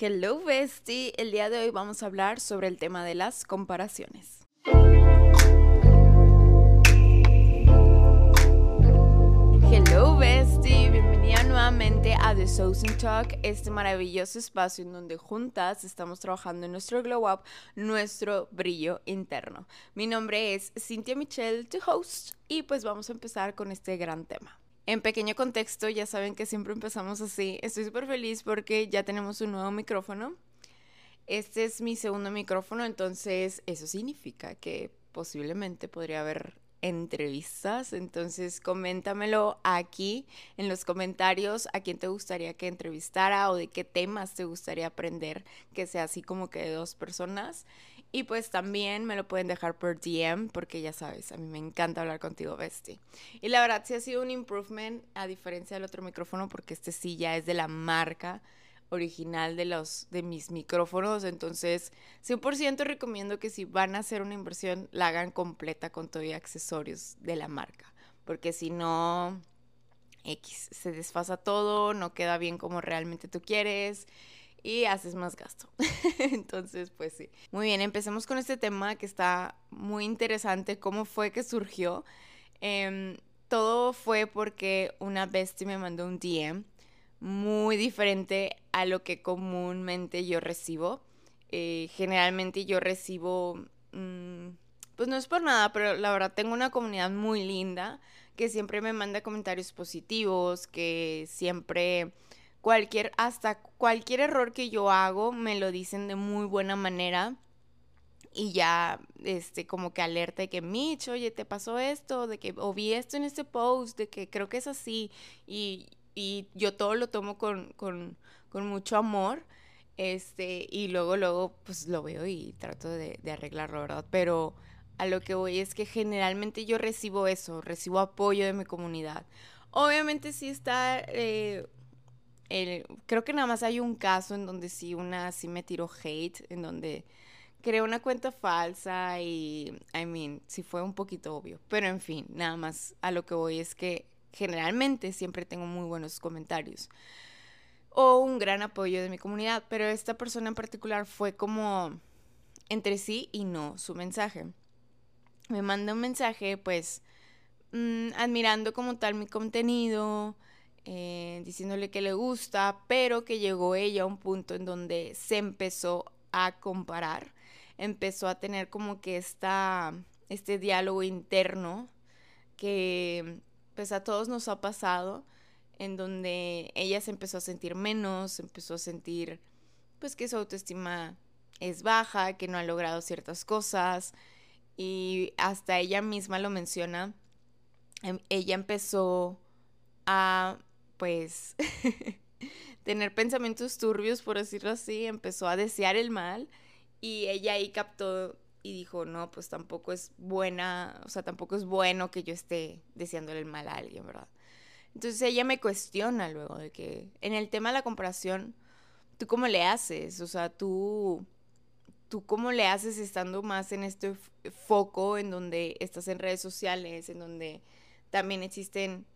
Hello Bestie, el día de hoy vamos a hablar sobre el tema de las comparaciones. Hello Bestie, bienvenida nuevamente a The Sourcing Talk, este maravilloso espacio en donde juntas estamos trabajando en nuestro glow up, nuestro brillo interno. Mi nombre es Cynthia Michelle, tu host, y pues vamos a empezar con este gran tema. En pequeño contexto, ya saben que siempre empezamos así. Estoy súper feliz porque ya tenemos un nuevo micrófono. Este es mi segundo micrófono, entonces eso significa que posiblemente podría haber entrevistas. Entonces, coméntamelo aquí en los comentarios a quién te gustaría que entrevistara o de qué temas te gustaría aprender, que sea así como que de dos personas. Y pues también me lo pueden dejar por DM porque ya sabes, a mí me encanta hablar contigo, Bestie. Y la verdad sí ha sido un improvement a diferencia del otro micrófono porque este sí ya es de la marca original de los de mis micrófonos, entonces 100% recomiendo que si van a hacer una inversión la hagan completa con todo y accesorios de la marca, porque si no X se desfasa todo, no queda bien como realmente tú quieres y haces más gasto. Entonces, pues sí. Muy bien, empecemos con este tema que está muy interesante, cómo fue que surgió. Em, todo fue porque una bestia me mandó un DM muy diferente a lo que comúnmente yo recibo. Eh, generalmente yo recibo, mm, pues no es por nada, pero la verdad tengo una comunidad muy linda que siempre me manda comentarios positivos, que siempre cualquier, hasta cualquier error que yo hago, me lo dicen de muy buena manera. Y ya, este, como que alerta de que, Mitch, oye, te pasó esto, de que, o vi esto en este post, de que creo que es así. Y, yo todo lo tomo con, con, mucho amor. Este, y luego, luego, pues lo veo y trato de, de arreglarlo, ¿verdad? Pero a lo que voy es que generalmente yo recibo eso, recibo apoyo de mi comunidad. Obviamente sí está eh, creo que nada más hay un caso en donde sí una sí me tiró hate, en donde creó una cuenta falsa y, I mean, sí fue un poquito obvio. Pero en fin, nada más a lo que voy es que generalmente siempre tengo muy buenos comentarios o un gran apoyo de mi comunidad, pero esta persona en particular fue como entre sí y no su mensaje. Me manda un mensaje pues mm, admirando como tal mi contenido, eh, diciéndole que le gusta, pero que llegó ella a un punto en donde se empezó a comparar, empezó a tener como que esta, este diálogo interno que pues a todos nos ha pasado, en donde ella se empezó a sentir menos, empezó a sentir pues que su autoestima es baja, que no ha logrado ciertas cosas y hasta ella misma lo menciona, em, ella empezó a pues tener pensamientos turbios, por decirlo así, empezó a desear el mal y ella ahí captó y dijo, no, pues tampoco es buena, o sea, tampoco es bueno que yo esté deseándole el mal a alguien, ¿verdad? Entonces ella me cuestiona luego de que en el tema de la comparación, ¿tú cómo le haces? O sea, tú, tú cómo le haces estando más en este foco en donde estás en redes sociales, en donde también existen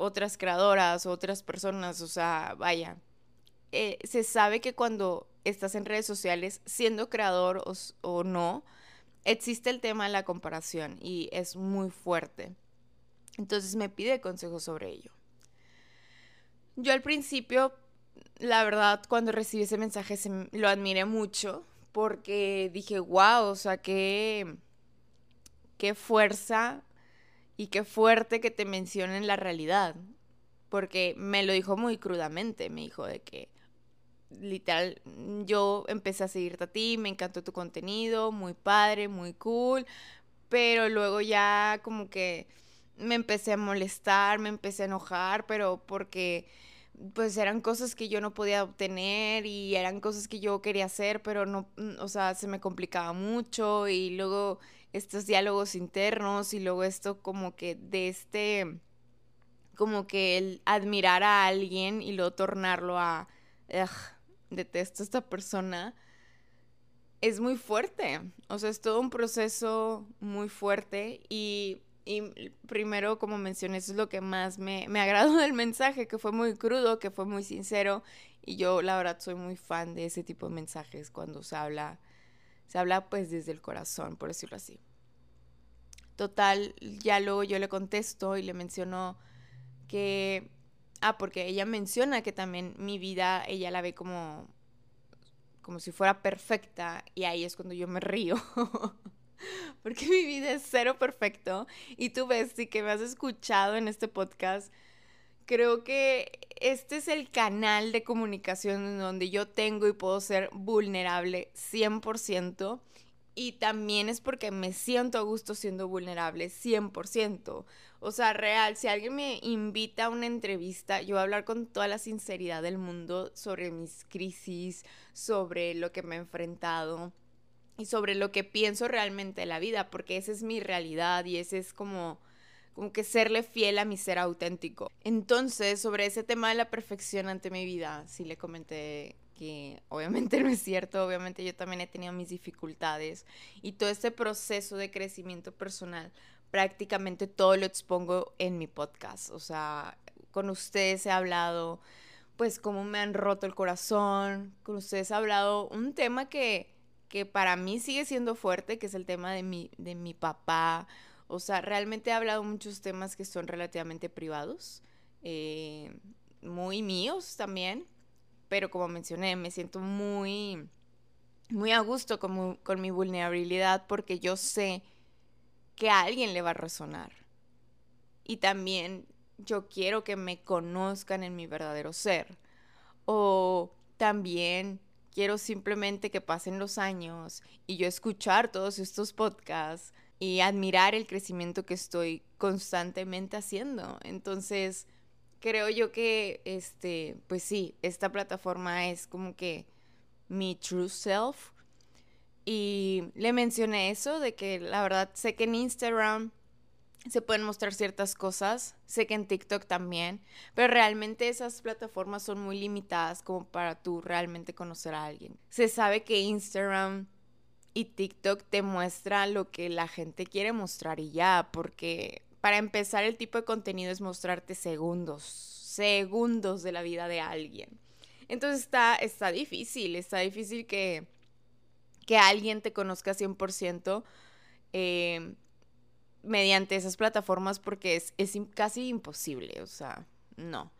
otras creadoras, otras personas, o sea, vaya, eh, se sabe que cuando estás en redes sociales, siendo creador o, no, existe el tema de la comparación y es muy fuerte. Entonces me pide consejos sobre ello. Yo al principio, la verdad, cuando recibí ese mensaje lo admiré mucho porque dije, wow, o sea, qué, qué fuerza y qué fuerte que te mencionen la realidad. Porque me lo dijo muy crudamente, me dijo de que literal yo empecé a seguirte a ti, me encantó tu contenido, muy padre, muy cool, pero luego ya como que me empecé a molestar, me empecé a enojar, pero porque pues eran cosas que yo no podía obtener y eran cosas que yo quería hacer, pero no, o sea, se me complicaba mucho y luego estos diálogos internos y luego esto como que de este, como que el admirar a alguien y luego tornarlo a, detesto a esta persona, es muy fuerte. O sea, es todo un proceso muy fuerte y, y primero, como mencioné, eso es lo que más me, me agradó del mensaje, que fue muy crudo, que fue muy sincero Y yo la verdad soy muy fan de ese tipo de mensajes cuando se habla, se habla pues desde el corazón, por decirlo así. Total, ya luego yo le contesto y le menciono que, ah, porque ella menciona que también mi vida, ella la ve como, como si fuera perfecta y ahí es cuando yo me río. porque mi vida es cero perfecto. Y tú ves, sí que me has escuchado en este podcast, creo que este es el canal de comunicación en donde yo tengo y puedo ser vulnerable 100% y también es porque me siento a gusto siendo vulnerable 100%. O sea, real, si alguien me invita a una entrevista, yo voy a hablar con toda la sinceridad del mundo sobre mis crisis, sobre lo que me he enfrentado y sobre lo que pienso realmente de la vida, porque esa es mi realidad y ese es como como que serle fiel a mi ser auténtico. Entonces, sobre ese tema de la perfección ante mi vida, sí le comenté que obviamente no es cierto, obviamente yo también he tenido mis dificultades y todo este proceso de crecimiento personal prácticamente todo lo expongo en mi podcast, o sea, con ustedes he hablado pues cómo me han roto el corazón, con ustedes he hablado un tema que, que para mí sigue siendo fuerte, que es el tema de mi, de mi papá, o sea, realmente he hablado muchos temas que son relativamente privados, eh, muy míos también, pero como mencioné, me siento muy, muy a gusto con, con mi vulnerabilidad porque yo sé que a alguien le va a resonar. Y también yo quiero que me conozcan en mi verdadero ser. O también quiero simplemente que pasen los años y yo escuchar todos estos podcasts y admirar el crecimiento que estoy constantemente haciendo. Entonces, creo yo que, este, pues sí, esta plataforma es como que mi true self. Y le mencioné eso, de que la verdad sé que en Instagram se pueden mostrar ciertas cosas, sé que en TikTok también, pero realmente esas plataformas son muy limitadas como para tú realmente conocer a alguien. Se sabe que Instagram y TikTok te muestra lo que la gente quiere mostrar y ya, porque para empezar el tipo de contenido es mostrarte segundos, segundos de la vida de alguien. Entonces está, está difícil, está difícil que, que alguien te conozca 100% eh, mediante esas plataformas porque es, es casi imposible, o sea, no.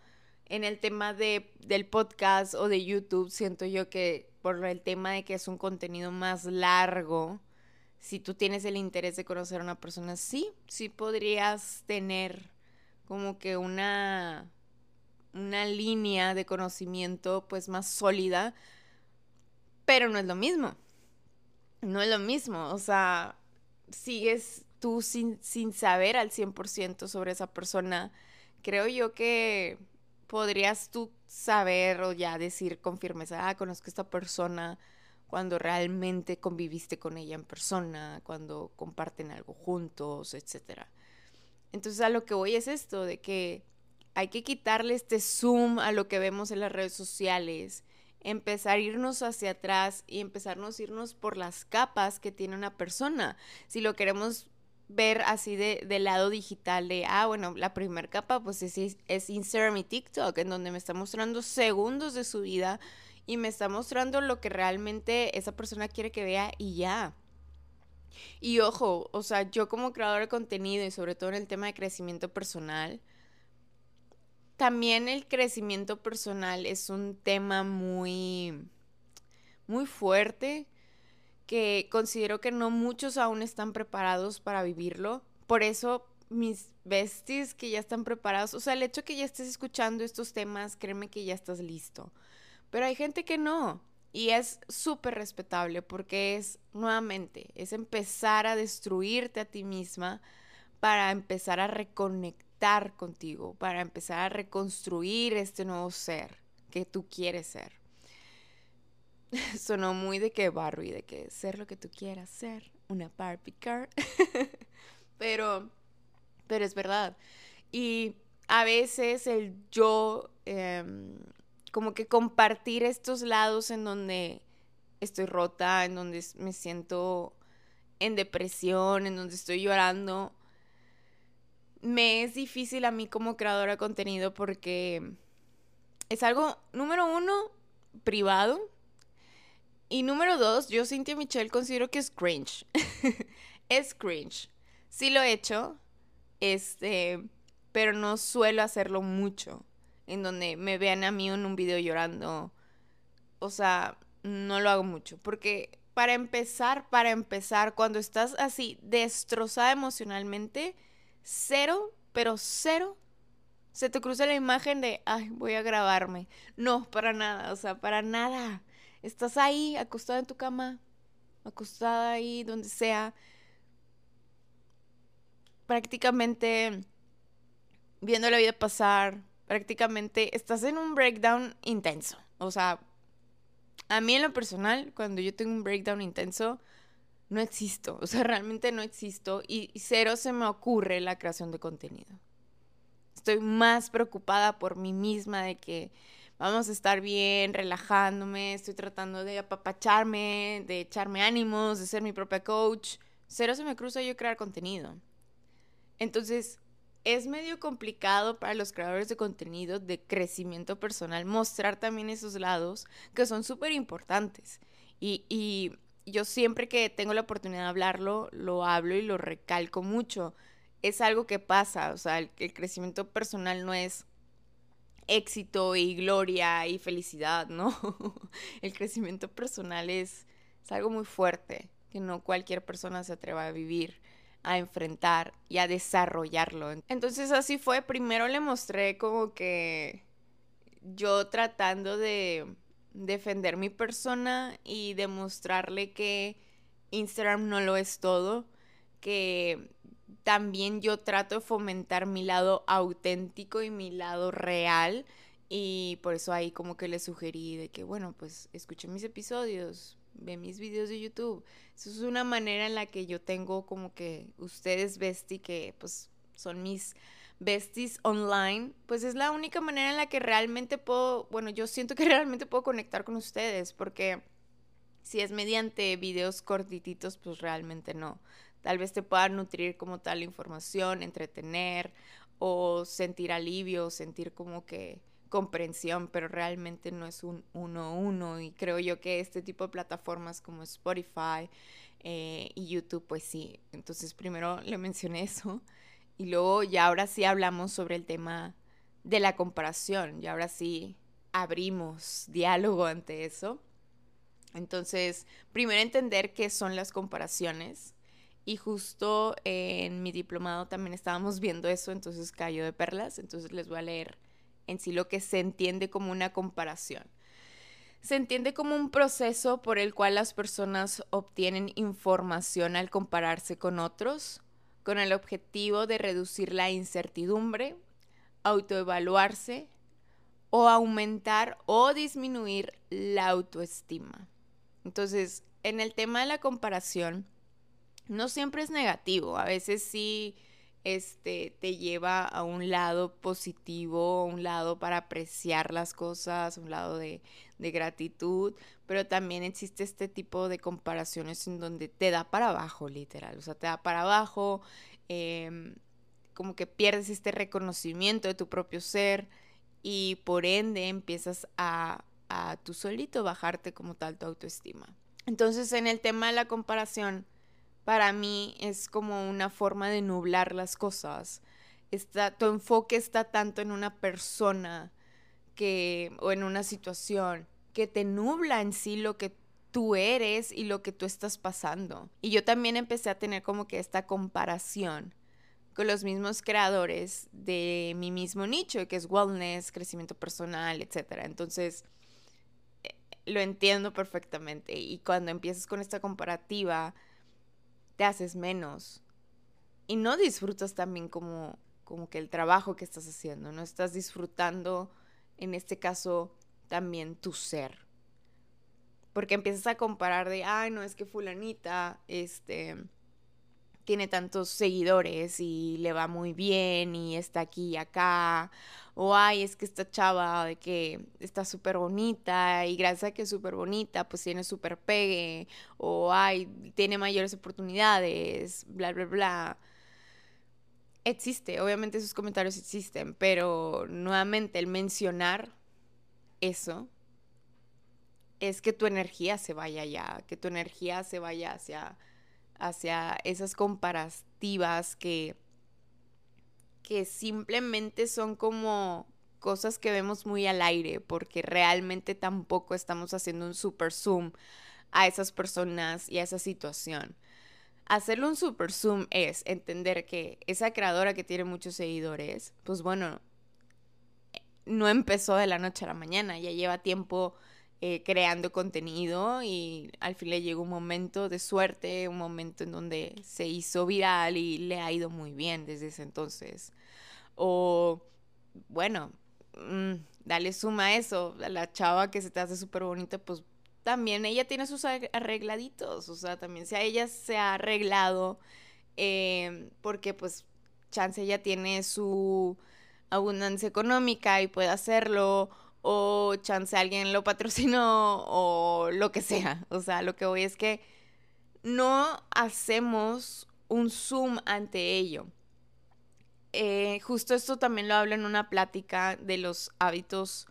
En el tema de, del podcast o de YouTube, siento yo que por el tema de que es un contenido más largo, si tú tienes el interés de conocer a una persona, sí, sí podrías tener como que una, una línea de conocimiento pues más sólida, pero no es lo mismo. No es lo mismo, o sea, sigues tú sin, sin saber al 100% sobre esa persona. Creo yo que podrías tú saber o ya decir con firmeza, ah, conozco a esta persona cuando realmente conviviste con ella en persona, cuando comparten algo juntos, etc. Entonces a lo que voy es esto, de que hay que quitarle este zoom a lo que vemos en las redes sociales, empezar a irnos hacia atrás y empezarnos a irnos por las capas que tiene una persona. Si lo queremos ver así de, del lado digital de, ah, bueno, la primera capa pues es, es Instagram y TikTok, en donde me está mostrando segundos de su vida y me está mostrando lo que realmente esa persona quiere que vea y ya. Y ojo, o sea, yo como creador de contenido y sobre todo en el tema de crecimiento personal, también el crecimiento personal es un tema muy, muy fuerte que considero que no muchos aún están preparados para vivirlo. Por eso mis besties que ya están preparados, o sea, el hecho que ya estés escuchando estos temas, créeme que ya estás listo. Pero hay gente que no. Y es súper respetable porque es, nuevamente, es empezar a destruirte a ti misma para empezar a reconectar contigo, para empezar a reconstruir este nuevo ser que tú quieres ser. sonó muy de que Barbie, de que ser lo que tú quieras ser, una Barbie car. pero, pero es verdad. Y a veces el yo, em, como que compartir estos lados en donde estoy rota, en donde me siento en depresión, en donde estoy llorando, me es difícil a mí como creadora de contenido porque es algo, número uno, privado. Y número dos, yo, Cynthia Michelle, considero que es cringe. es cringe. Sí lo he hecho, este, pero no suelo hacerlo mucho. En donde me vean a mí en un video llorando. O sea, no lo hago mucho. Porque para empezar, para empezar, cuando estás así destrozada emocionalmente, cero, pero cero, se te cruza la imagen de, ay, voy a grabarme. No, para nada, o sea, para nada. Estás ahí, acostada en tu cama, acostada ahí, donde sea, prácticamente viendo la vida pasar, prácticamente estás en un breakdown intenso. O sea, a mí en lo personal, cuando yo tengo un breakdown intenso, no existo. O sea, realmente no existo y, cero se me ocurre la creación de contenido. Estoy más preocupada por mí misma de que vamos a estar bien, relajándome, estoy tratando de apapacharme, de echarme ánimos, de ser mi propia coach. Cero se me cruza yo crear contenido. Entonces, es medio complicado para los creadores de contenido de crecimiento personal mostrar también esos lados que son súper importantes. Y, yo siempre que tengo la oportunidad de hablarlo, lo hablo y lo recalco mucho. Es algo que pasa, o sea, el, crecimiento personal no es éxito y gloria y felicidad, ¿no? el crecimiento personal es, algo muy fuerte que no cualquier persona se atreva a vivir a enfrentar y a desarrollarlo. Entonces así fue, primero le mostré como que yo tratando de defender mi persona y demostrarle que Instagram no lo es todo, que también yo trato de fomentar mi lado auténtico y mi lado real y por eso ahí como que le sugerí de que bueno, pues escuché mis episodios, ve mis videos de YouTube. Eso es una manera en la que yo tengo como que ustedes bestie que pues son mis besties online, pues es la única manera en la que realmente puedo, bueno, yo siento que realmente puedo conectar con ustedes porque si es mediante videos cortititos, pues realmente no. Tal vez te pueda nutrir como tal información, entretener o sentir alivio, sentir como que comprensión, pero realmente no es un uno uno. Y creo yo que este tipo de plataformas como Spotify eh, y YouTube, pues sí. Entonces primero le mencioné eso y luego ya ahora sí hablamos sobre el tema de la comparación y ahora sí abrimos diálogo ante eso. Entonces, primero entender qué son las comparaciones. Y justo en mi diplomado también estábamos viendo eso, entonces cayó de perlas. Entonces les voy a leer en sí lo que se entiende como una comparación. Se entiende como un proceso por el cual las personas obtienen información al compararse con otros, con el objetivo de reducir la incertidumbre, autoevaluarse o aumentar o disminuir la autoestima. Entonces, en el tema de la comparación, no siempre es negativo, a veces sí este, te lleva a un lado positivo, un lado para apreciar las cosas, un lado de, gratitud, pero también existe este tipo de comparaciones en donde te da para abajo, literal, o sea, te da para abajo, em, como que pierdes este reconocimiento de tu propio ser y por ende empiezas a, a tú solito bajarte como tal tu autoestima. Entonces, en el tema de la comparación, para mí es como una forma de nublar las cosas. Está, tu enfoque está tanto en una persona que, o en una situación que te nubla en sí lo que tú eres y lo que tú estás pasando. Y yo también empecé a tener como que esta comparación con los mismos creadores de mi mismo nicho, que es wellness, crecimiento personal, etc. Entonces, eh, lo entiendo perfectamente. Y cuando empiezas con esta comparativa, te haces menos y no disfrutas también como, como que el trabajo que estás haciendo, no estás disfrutando, en este caso, también tu ser. Porque empiezas a comparar de, ay, no, es que fulanita, este, tiene tantos seguidores y le va muy bien y está aquí y acá, o ay, es que esta chava de que está súper bonita y gracias a que es súper bonita, pues tiene súper pegue, o ay, tiene mayores oportunidades, bla, bla, bla. Existe, obviamente esos comentarios existen, pero nuevamente el mencionar eso es que tu energía se vaya allá, que tu energía se vaya hacia, hacia esas comparativas que, que simplemente son como cosas que vemos muy al aire, porque realmente tampoco estamos haciendo un super zoom a esas personas y a esa situación. Hacerle un super zoom es entender que esa creadora que tiene muchos seguidores, pues bueno, no empezó de la noche a la mañana, ya lleva tiempo eh, creando contenido y al fin le llegó un momento de suerte, un momento en donde se hizo viral y le ha ido muy bien desde ese entonces. O, bueno, mm, dale suma a eso, a la chava que se te hace súper bonita, pues también ella tiene sus arregladitos, o sea, también si a ella se ha arreglado, em, porque pues chance ella tiene su abundancia económica y puede hacerlo, o chance alguien lo patrocinó, o lo que sea, o sea, lo que voy es que no hacemos un zoom ante ello. Eh, justo esto también lo hablo en una plática de los hábitos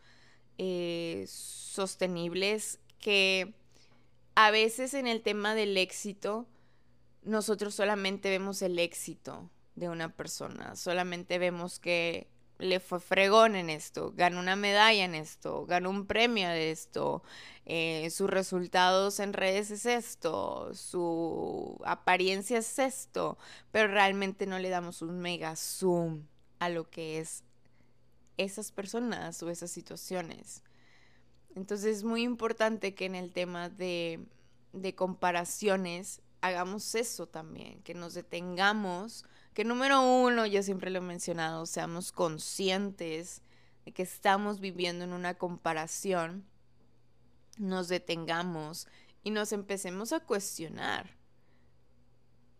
eh, sostenibles que a veces en el tema del éxito nosotros solamente vemos el éxito de una persona, solamente vemos que le fue fregón en esto, ganó una medalla en esto, ganó un premio de esto, eh, sus resultados en redes es esto, su apariencia es esto, pero realmente no le damos un mega zoom a lo que es esas personas o esas situaciones. Entonces es muy importante que en el tema de, de comparaciones hagamos eso también, que nos detengamos que número uno, yo siempre lo he mencionado, seamos conscientes de que estamos viviendo en una comparación, nos detengamos y nos empecemos a cuestionar.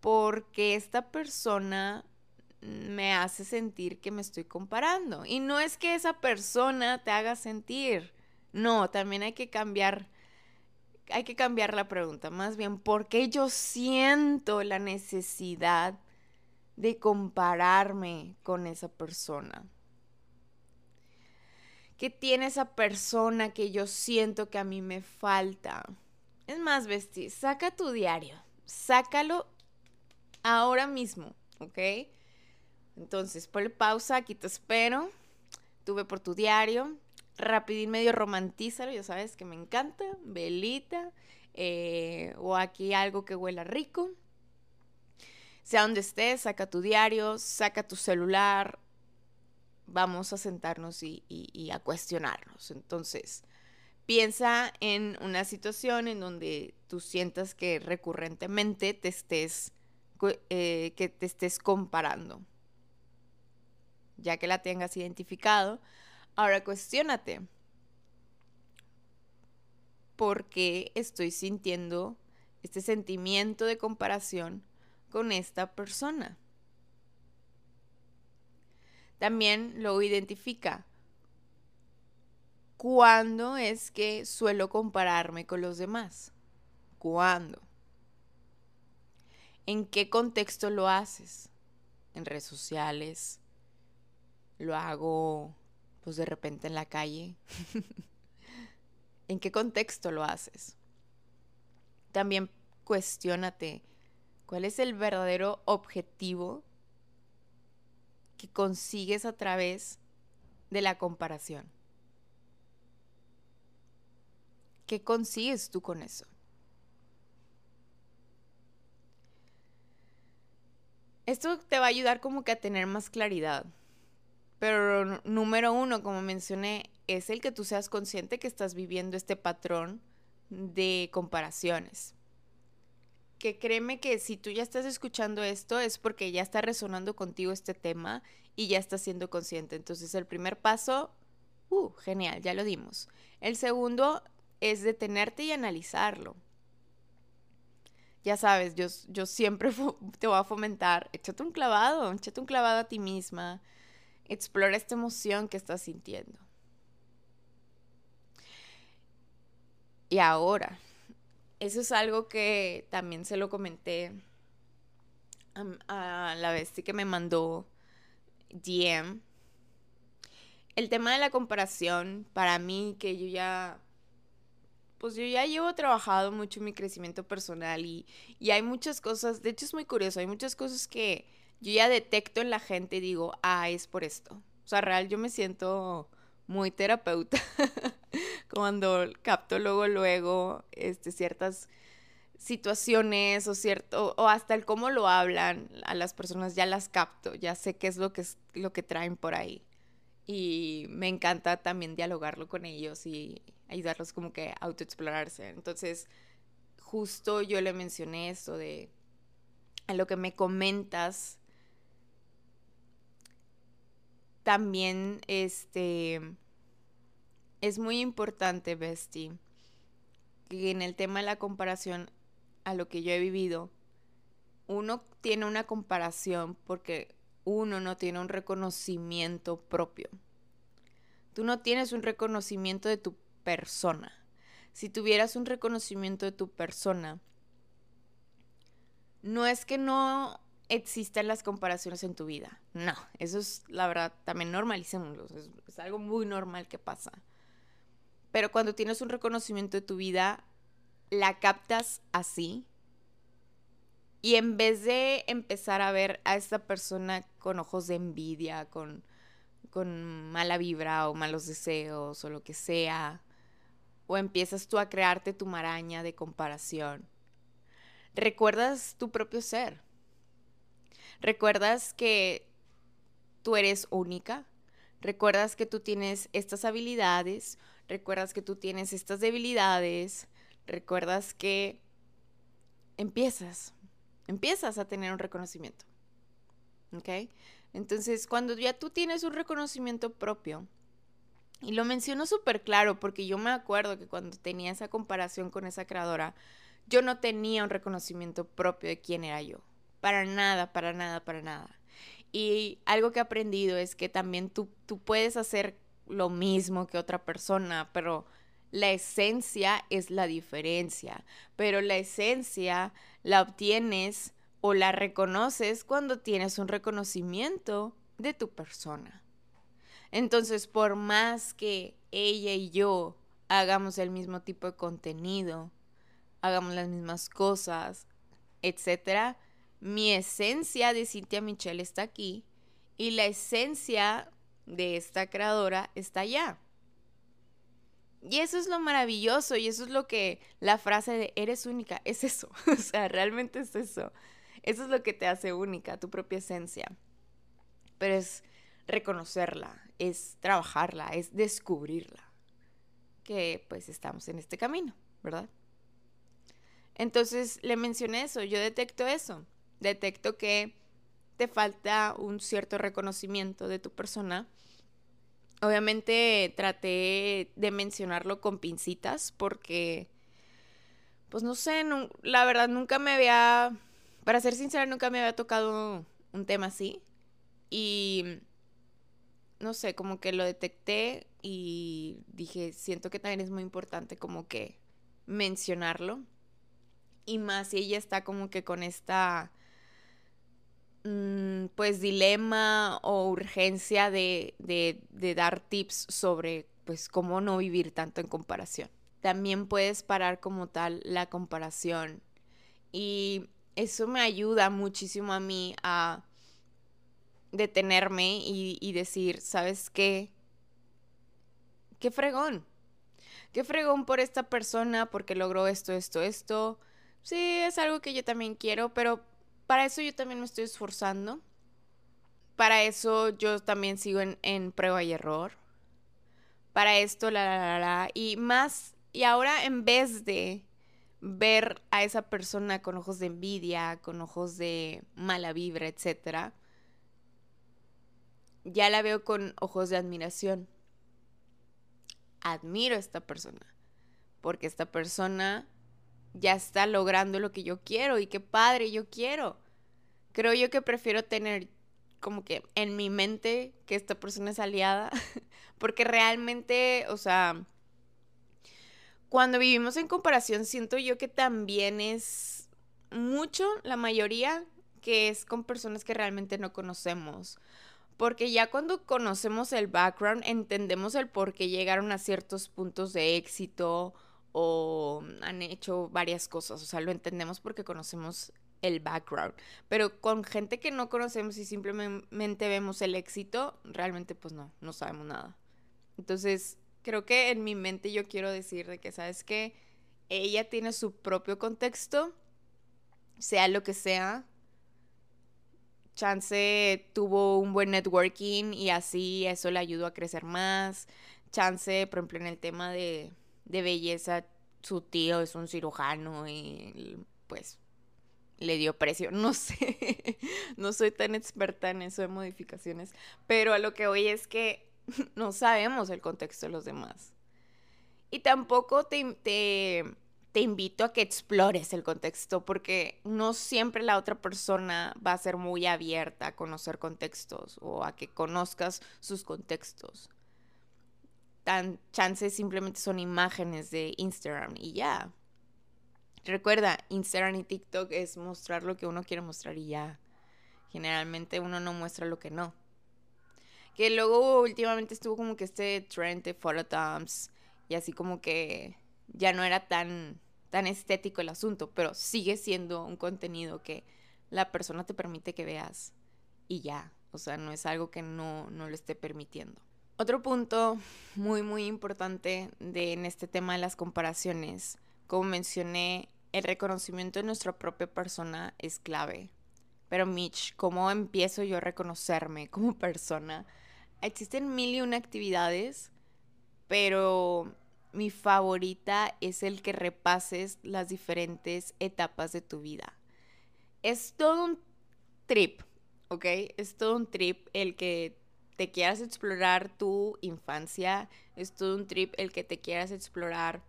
Porque esta persona me hace sentir que me estoy comparando. Y no es que esa persona te haga sentir. No, también hay que cambiar hay que cambiar la pregunta, más bien, ¿por qué yo siento la necesidad de compararme con esa persona. ¿Qué tiene esa persona que yo siento que a mí me falta? Es más, Besti, saca tu diario, sácalo ahora mismo, ¿ok? Entonces, ponle pausa, aquí te espero. Tuve por tu diario, rapidín medio romantízalo, ya sabes que me encanta, velita, eh, o aquí algo que huela rico sea donde estés, saca tu diario, saca tu celular, vamos a sentarnos y, a cuestionarnos. Entonces, piensa en una situación en donde tú sientas que recurrentemente te estés, eh, que te estés comparando. Ya que la tengas identificado, ahora cuestionate. ¿Por qué estoy sintiendo este sentimiento de comparación con esta persona. También lo identifica. ¿Cuándo es que suelo compararme con los demás? ¿Cuándo? ¿En qué contexto lo haces? ¿En redes sociales? ¿Lo hago pues de repente en la calle? ¿En qué contexto lo haces? También cuestiónate ¿Cuál es el verdadero objetivo que consigues a través de la comparación? ¿Qué consigues tú con eso? Esto te va a ayudar como que a tener más claridad. Pero número uno, como mencioné, es el que tú seas consciente que estás viviendo este patrón de comparaciones que créeme que si tú ya estás escuchando esto es porque ya está resonando contigo este tema y ya estás siendo consciente. Entonces el primer paso, uh, genial, ya lo dimos. El segundo es detenerte y analizarlo. Ya sabes, yo, yo siempre te voy a fomentar, échate un clavado, échate un clavado a ti misma, explora esta emoción que estás sintiendo. Y ahora, eso es algo que también se lo comenté a, la bestia que me mandó DM. el tema de la comparación, para mí, que yo ya, pues yo ya llevo trabajado mucho en mi crecimiento personal y, y hay muchas cosas, de hecho es muy curioso, hay muchas cosas que yo ya detecto en la gente y digo, ah, es por esto. O sea, real, yo me siento muy terapeuta cuando capto luego, luego, este, ciertas situaciones o cierto o hasta el cómo lo hablan a las personas ya las capto ya sé qué es lo que es lo que traen por ahí. Y me encanta también dialogarlo con ellos y ayudarlos como que a autoexplorarse. Entonces justo yo le mencioné esto de a lo que me comentas también este es muy importante Bestie que en el tema de la comparación a lo que yo he vivido, uno tiene una comparación porque uno no tiene un reconocimiento propio. Tú no tienes un reconocimiento de tu persona. Si tuvieras un reconocimiento de tu persona, no es que no existan las comparaciones en tu vida. No, eso es la verdad, también normalicémoslo. Es, es algo muy normal que pasa. Pero cuando tienes un reconocimiento de tu vida, la captas así. Y en vez de empezar a ver a esta persona con ojos de envidia, con, con mala vibra o malos deseos o lo que sea, o empiezas tú a crearte tu maraña de comparación, recuerdas tu propio ser. Recuerdas que tú eres única. Recuerdas que tú tienes estas habilidades. Recuerdas que tú tienes estas debilidades recuerdas que empiezas, empiezas a tener un reconocimiento. ¿Ok? Entonces, cuando ya tú tienes un reconocimiento propio, y lo menciono súper claro porque yo me acuerdo que cuando tenía esa comparación con esa creadora, yo no tenía un reconocimiento propio de quién era yo. Para nada, para nada, para nada. Y algo que he aprendido es que también tú, tú puedes hacer lo mismo que otra persona, pero la esencia es la diferencia, pero la esencia la obtienes o la reconoces cuando tienes un reconocimiento de tu persona. Entonces, por más que ella y yo hagamos el mismo tipo de contenido, hagamos las mismas cosas, etcétera, mi esencia de Cintia Michelle está aquí y la esencia de esta creadora está allá. Y eso es lo maravilloso y eso es lo que la frase de eres única es eso. o sea, realmente es eso. Eso es lo que te hace única, tu propia esencia. Pero es reconocerla, es trabajarla, es descubrirla. Que pues estamos en este camino, ¿verdad? Entonces le mencioné eso, yo detecto eso. Detecto que te falta un cierto reconocimiento de tu persona Obviamente traté de mencionarlo con pincitas porque, pues no sé, la verdad nunca me había, para ser sincera, nunca me había tocado un tema así. Y, no sé, como que lo detecté y dije, siento que también es muy importante como que mencionarlo. Y más si ella está como que con esta pues dilema o urgencia de, de, dar tips sobre pues cómo no vivir tanto en comparación. También puedes parar como tal la comparación y eso me ayuda muchísimo a mí a detenerme y, y decir, ¿sabes qué? Qué fregón. Qué fregón por esta persona porque logró esto, esto, esto. Sí, es algo que yo también quiero, pero para eso yo también me estoy esforzando. Para eso yo también sigo en, prueba y error. Para esto, la, la, la, la. Y más, y ahora en vez de ver a esa persona con ojos de envidia, con ojos de mala vibra, etc., ya la veo con ojos de admiración. Admiro a esta persona, porque esta persona ya está logrando lo que yo quiero y qué padre yo quiero. Creo yo que prefiero tener como que en mi mente que esta persona es aliada, porque realmente, o sea, cuando vivimos en comparación siento yo que también es mucho, la mayoría, que es con personas que realmente no conocemos. porque ya cuando conocemos el background entendemos el por qué llegaron a ciertos puntos de éxito o han hecho varias cosas, o sea, lo entendemos porque conocemos el background, pero con gente que no conocemos y simplemente vemos el éxito, realmente pues no, no sabemos nada. Entonces, creo que en mi mente yo quiero decir de que, ¿sabes que Ella tiene su propio contexto, sea lo que sea, Chance tuvo un buen networking y así eso le ayudó a crecer más. Chance, por ejemplo, en el tema de, belleza, su tío es un cirujano y pues le dio precio. No sé, no soy tan experta en eso de modificaciones, pero a lo que hoy es que no sabemos el contexto de los demás. Y tampoco te, te te invito a que explores el contexto porque no siempre la otra persona va a ser muy abierta a conocer contextos o a que conozcas sus contextos. Tan chances simplemente son imágenes de Instagram y ya. Recuerda, Instagram y TikTok es mostrar lo que uno quiere mostrar y ya. Generalmente uno no muestra lo que no. Que luego últimamente estuvo como que este trend de phototoms y así como que ya no era tan, tan estético el asunto, pero sigue siendo un contenido que la persona te permite que veas y ya, o sea, no es algo que no, no lo esté permitiendo. Otro punto muy, muy importante de, en este tema de las comparaciones, como mencioné, el reconocimiento de nuestra propia persona es clave. Pero Mitch, ¿cómo empiezo yo a reconocerme como persona? Existen mil y una actividades, pero mi favorita es el que repases las diferentes etapas de tu vida. Es todo un trip, ¿ok? Es todo un trip el que te quieras explorar tu infancia, es todo un trip el que te quieras explorar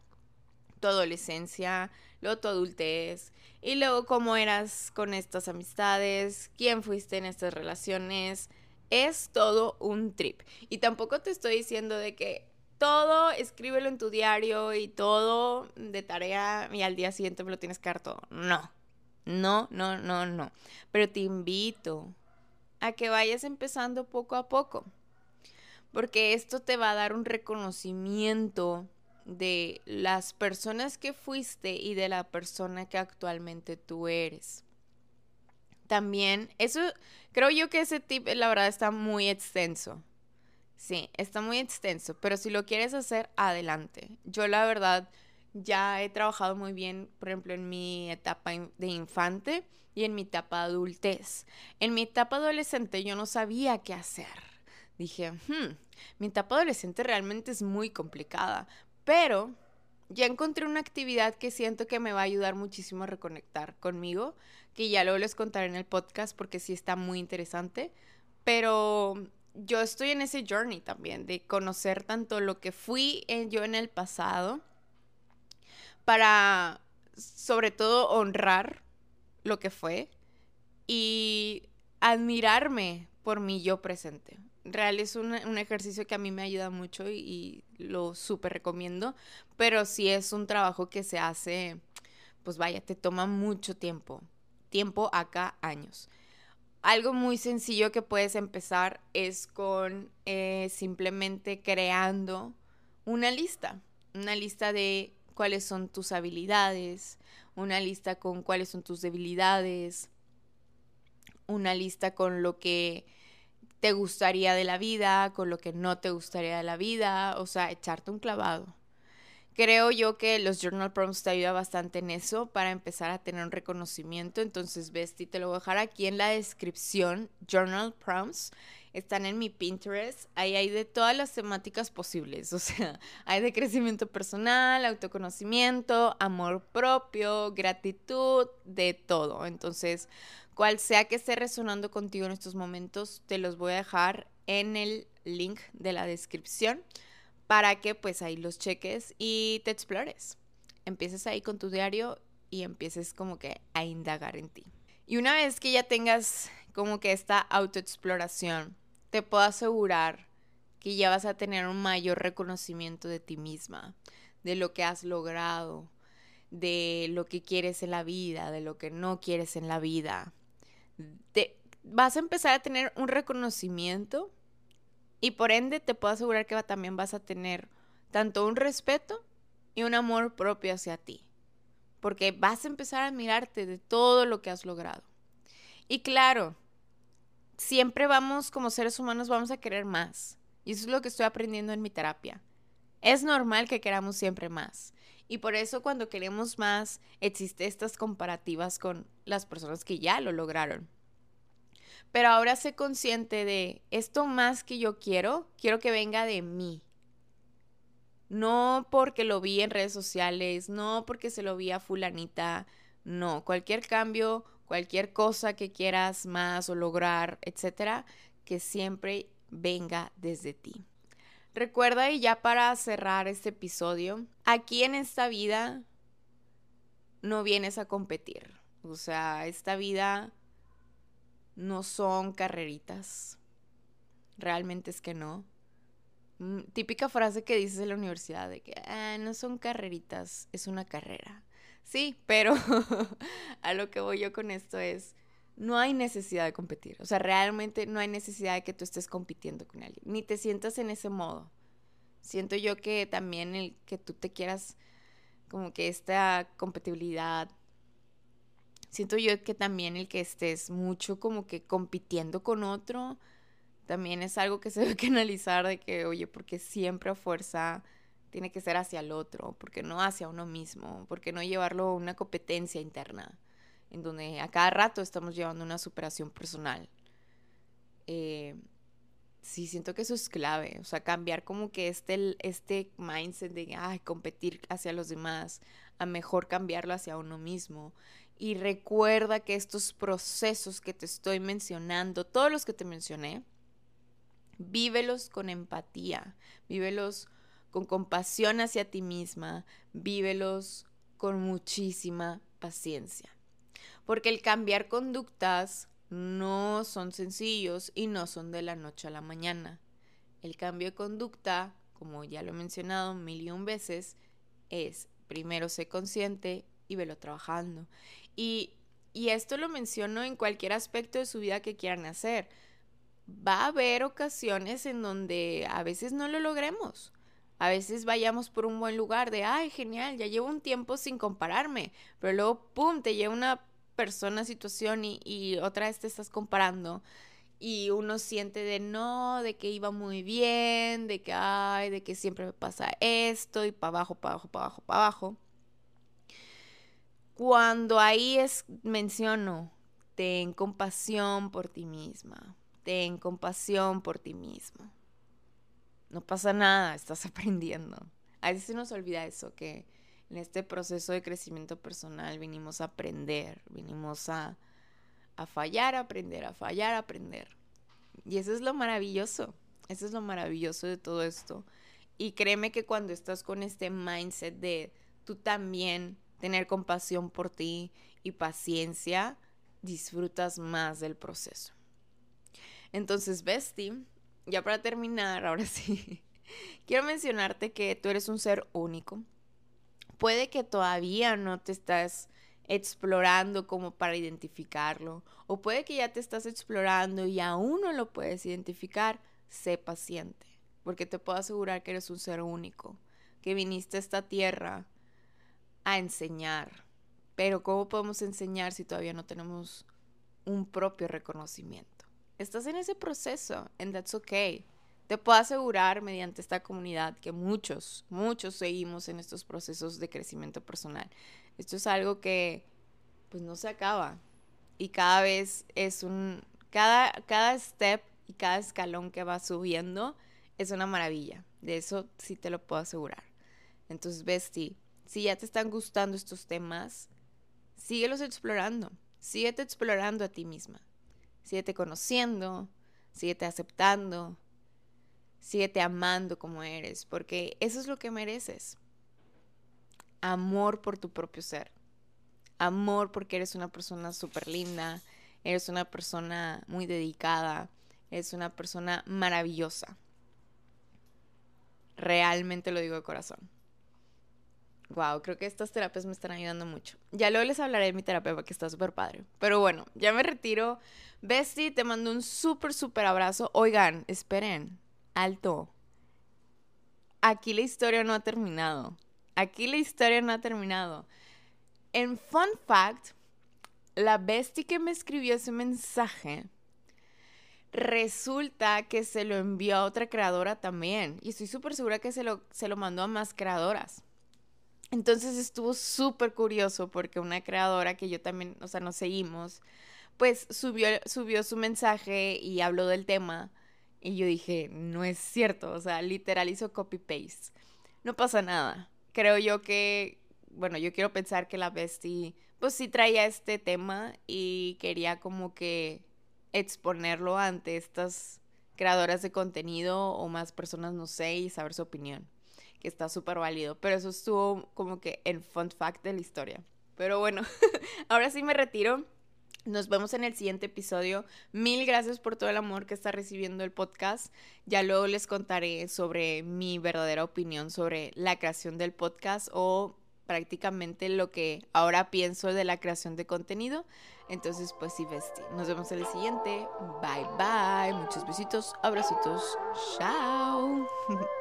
tu adolescencia, luego tu adultez, y luego cómo eras con estas amistades, quién fuiste en estas relaciones. Es todo un trip. Y tampoco te estoy diciendo de que todo, escríbelo en tu diario y todo de tarea y al día siguiente me lo tienes que dar todo. No, no, no, no, no. Pero te invito a que vayas empezando poco a poco, porque esto te va a dar un reconocimiento de las personas que fuiste y de la persona que actualmente tú eres. También, eso, creo yo que ese tip, la verdad, está muy extenso. Sí, está muy extenso, pero si lo quieres hacer, adelante. Yo la verdad ya he trabajado muy bien, por ejemplo, en mi etapa de infante y en mi etapa de adultez. En mi etapa adolescente yo no sabía qué hacer. Dije, hmm, mi etapa adolescente realmente es muy complicada, pero ya encontré una actividad que siento que me va a ayudar muchísimo a reconectar conmigo, que ya luego les contaré en el podcast porque sí está muy interesante, pero yo estoy en ese journey también de conocer tanto lo que fui yo en el pasado para sobre todo honrar lo que fue y admirarme por mi yo presente. Real es un, ejercicio que a mí me ayuda mucho y, lo súper recomiendo, pero si es un trabajo que se hace, pues vaya, te toma mucho tiempo, tiempo acá años. Algo muy sencillo que puedes empezar es con eh, simplemente creando una lista, una lista de cuáles son tus habilidades, una lista con cuáles son tus debilidades, una lista con lo que te gustaría de la vida, con lo que no te gustaría de la vida, o sea, echarte un clavado. Creo yo que los journal prompts te ayudan bastante en eso para empezar a tener un reconocimiento. Entonces, Besti, te lo voy a dejar aquí en la descripción. Journal prompts están en mi Pinterest. Ahí hay de todas las temáticas posibles. O sea, hay de crecimiento personal, autoconocimiento, amor propio, gratitud, de todo. Entonces, cual sea que esté resonando contigo en estos momentos, te los voy a dejar en el link de la descripción para que pues ahí los cheques y te explores. Empieces ahí con tu diario y empieces como que a indagar en ti. Y una vez que ya tengas como que esta autoexploración, te puedo asegurar que ya vas a tener un mayor reconocimiento de ti misma, de lo que has logrado, de lo que quieres en la vida, de lo que no quieres en la vida. Te, vas a empezar a tener un reconocimiento y por ende te puedo asegurar que también vas a tener tanto un respeto y un amor propio hacia ti. Porque vas a empezar a admirarte de todo lo que has logrado. Y claro, siempre vamos como seres humanos vamos a querer más. Y eso es lo que estoy aprendiendo en mi terapia. Es normal que queramos siempre más. Y por eso cuando queremos más, existe estas comparativas con las personas que ya lo lograron. Pero ahora sé consciente de esto más que yo quiero, quiero que venga de mí. No porque lo vi en redes sociales, no porque se lo vi a fulanita, no, cualquier cambio, cualquier cosa que quieras más o lograr, etcétera, que siempre venga desde ti. Recuerda y ya para cerrar este episodio, aquí en esta vida no vienes a competir. O sea, esta vida no son carreritas. Realmente es que no. Mm, típica frase que dices en la universidad de que ah, no son carreritas, es una carrera. Sí, pero a lo que voy yo con esto es, no hay necesidad de competir. O sea, realmente no hay necesidad de que tú estés compitiendo con alguien, ni te sientas en ese modo. Siento yo que también el que tú te quieras, como que esta compatibilidad siento yo que también el que estés mucho como que compitiendo con otro, también es algo que se debe que analizar de que, oye, porque siempre a fuerza tiene que ser hacia el otro, porque no hacia uno mismo, porque no llevarlo a una competencia interna, en donde a cada rato estamos llevando una superación personal. Eh, sí, siento que eso es clave, o sea, cambiar como que este, este mindset de, ay, competir hacia los demás, a mejor cambiarlo hacia uno mismo. Y recuerda que estos procesos que te estoy mencionando, todos los que te mencioné, vívelos con empatía, vívelos con compasión hacia ti misma, vívelos con muchísima paciencia. Porque el cambiar conductas no son sencillos y no son de la noche a la mañana. El cambio de conducta, como ya lo he mencionado mil y un veces, es primero ser consciente y velo trabajando. Y, esto lo menciono en cualquier aspecto de su vida que quieran hacer. Va a haber ocasiones en donde a veces no lo logremos. A veces vayamos por un buen lugar de, ay, genial, ya llevo un tiempo sin compararme, pero luego, ¡pum!, te lleva una persona, situación y, y otra vez te estás comparando y uno siente de no, de que iba muy bien, de que, ay, de que siempre me pasa esto y para abajo, para abajo, para abajo, para abajo. Cuando ahí es, menciono, ten compasión por ti misma, ten compasión por ti mismo. No pasa nada, estás aprendiendo. A veces se nos olvida eso, que en este proceso de crecimiento personal vinimos a aprender, vinimos a, a fallar, a aprender, a fallar, a aprender. Y eso es lo maravilloso, eso es lo maravilloso de todo esto. Y créeme que cuando estás con este mindset de tú también tener compasión por ti y paciencia, disfrutas más del proceso. Entonces, Bestie, ya para terminar, ahora sí, quiero mencionarte que tú eres un ser único. Puede que todavía no te estás explorando como para identificarlo, o puede que ya te estás explorando y aún no lo puedes identificar, sé paciente, porque te puedo asegurar que eres un ser único, que viniste a esta tierra a enseñar. Pero ¿cómo podemos enseñar si todavía no tenemos un propio reconocimiento? Estás en ese proceso, and that's okay. Te puedo asegurar mediante esta comunidad que muchos, muchos seguimos en estos procesos de crecimiento personal. Esto es algo que pues no se acaba y cada vez es un cada cada step y cada escalón que va subiendo es una maravilla. De eso sí te lo puedo asegurar. Entonces, Bestie, si ya te están gustando estos temas, síguelos explorando. Síguete explorando a ti misma. Síguete conociendo, síguete aceptando, síguete amando como eres, porque eso es lo que mereces. Amor por tu propio ser. Amor porque eres una persona súper linda, eres una persona muy dedicada, eres una persona maravillosa. Realmente lo digo de corazón. Wow, creo que estas terapias me están ayudando mucho. Ya luego les hablaré de mi terapia que está súper padre. Pero bueno, ya me retiro. Bestie, te mando un súper, súper abrazo. Oigan, esperen. Alto. Aquí la historia no ha terminado. Aquí la historia no ha terminado. En Fun Fact, la bestie que me escribió ese mensaje resulta que se lo envió a otra creadora también. Y estoy súper segura que se lo, se lo mandó a más creadoras. Entonces estuvo súper curioso porque una creadora que yo también, o sea, nos seguimos, pues subió, subió su mensaje y habló del tema. Y yo dije, no es cierto, o sea, literal hizo copy-paste. No pasa nada. Creo yo que, bueno, yo quiero pensar que la bestie, pues sí traía este tema y quería como que exponerlo ante estas creadoras de contenido o más personas, no sé, y saber su opinión, que está súper válido. Pero eso estuvo como que en fun fact de la historia. Pero bueno, ahora sí me retiro. Nos vemos en el siguiente episodio. Mil gracias por todo el amor que está recibiendo el podcast. Ya luego les contaré sobre mi verdadera opinión sobre la creación del podcast o prácticamente lo que ahora pienso de la creación de contenido. Entonces, pues sí, bestie. Nos vemos en el siguiente. Bye bye. Muchos besitos, abracitos. Chao.